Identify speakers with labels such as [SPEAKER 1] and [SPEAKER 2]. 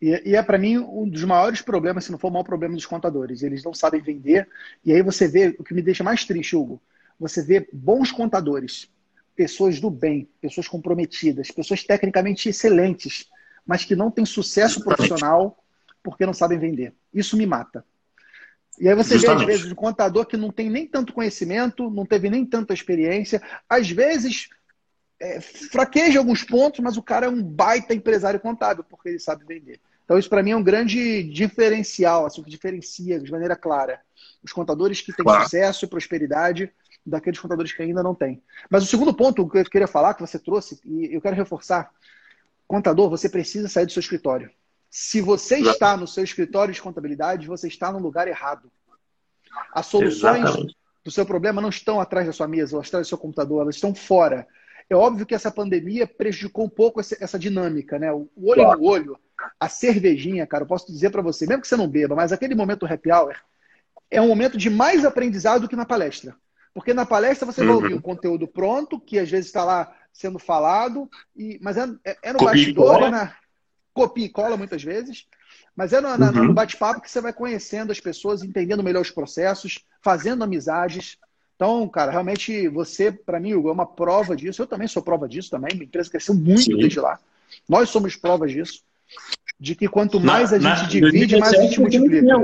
[SPEAKER 1] E, e é, para mim, um dos maiores problemas, se não for o maior problema dos contadores. Eles não sabem vender. E aí você vê, o que me deixa mais triste, Hugo, você vê bons contadores, pessoas do bem, pessoas comprometidas, pessoas tecnicamente excelentes, mas que não têm sucesso profissional porque não sabem vender. Isso me mata. E aí você Justamente. vê, às vezes, um contador que não tem nem tanto conhecimento, não teve nem tanta experiência, às vezes é, fraqueja alguns pontos, mas o cara é um baita empresário contábil, porque ele sabe vender. Então, isso para mim é um grande diferencial, assim, que diferencia de maneira clara os contadores que têm claro. sucesso e prosperidade daqueles contadores que ainda não têm. Mas o segundo ponto que eu queria falar, que você trouxe, e eu quero reforçar: contador, você precisa sair do seu escritório. Se você está no seu escritório de contabilidade, você está no lugar errado. As soluções Exatamente. do seu problema não estão atrás da sua mesa ou atrás do seu computador, elas estão fora. É óbvio que essa pandemia prejudicou um pouco essa dinâmica, né? O olho claro. no olho, a cervejinha, cara, eu posso dizer para você, mesmo que você não beba, mas aquele momento happy hour é um momento de mais aprendizado do que na palestra. Porque na palestra você uhum. vai ouvir um conteúdo pronto, que às vezes está lá sendo falado, e, mas é, é, é no Copia bastidor, é na copia e cola muitas vezes, mas é no, uhum. no bate-papo que você vai conhecendo as pessoas, entendendo melhor os processos, fazendo amizades. Então, cara, realmente você, para mim, Hugo, é uma prova disso. Eu também sou prova disso também. Minha empresa cresceu muito Sim. desde lá. Nós somos provas disso. De que quanto mais na, a gente na, divide, mais a gente multiplica.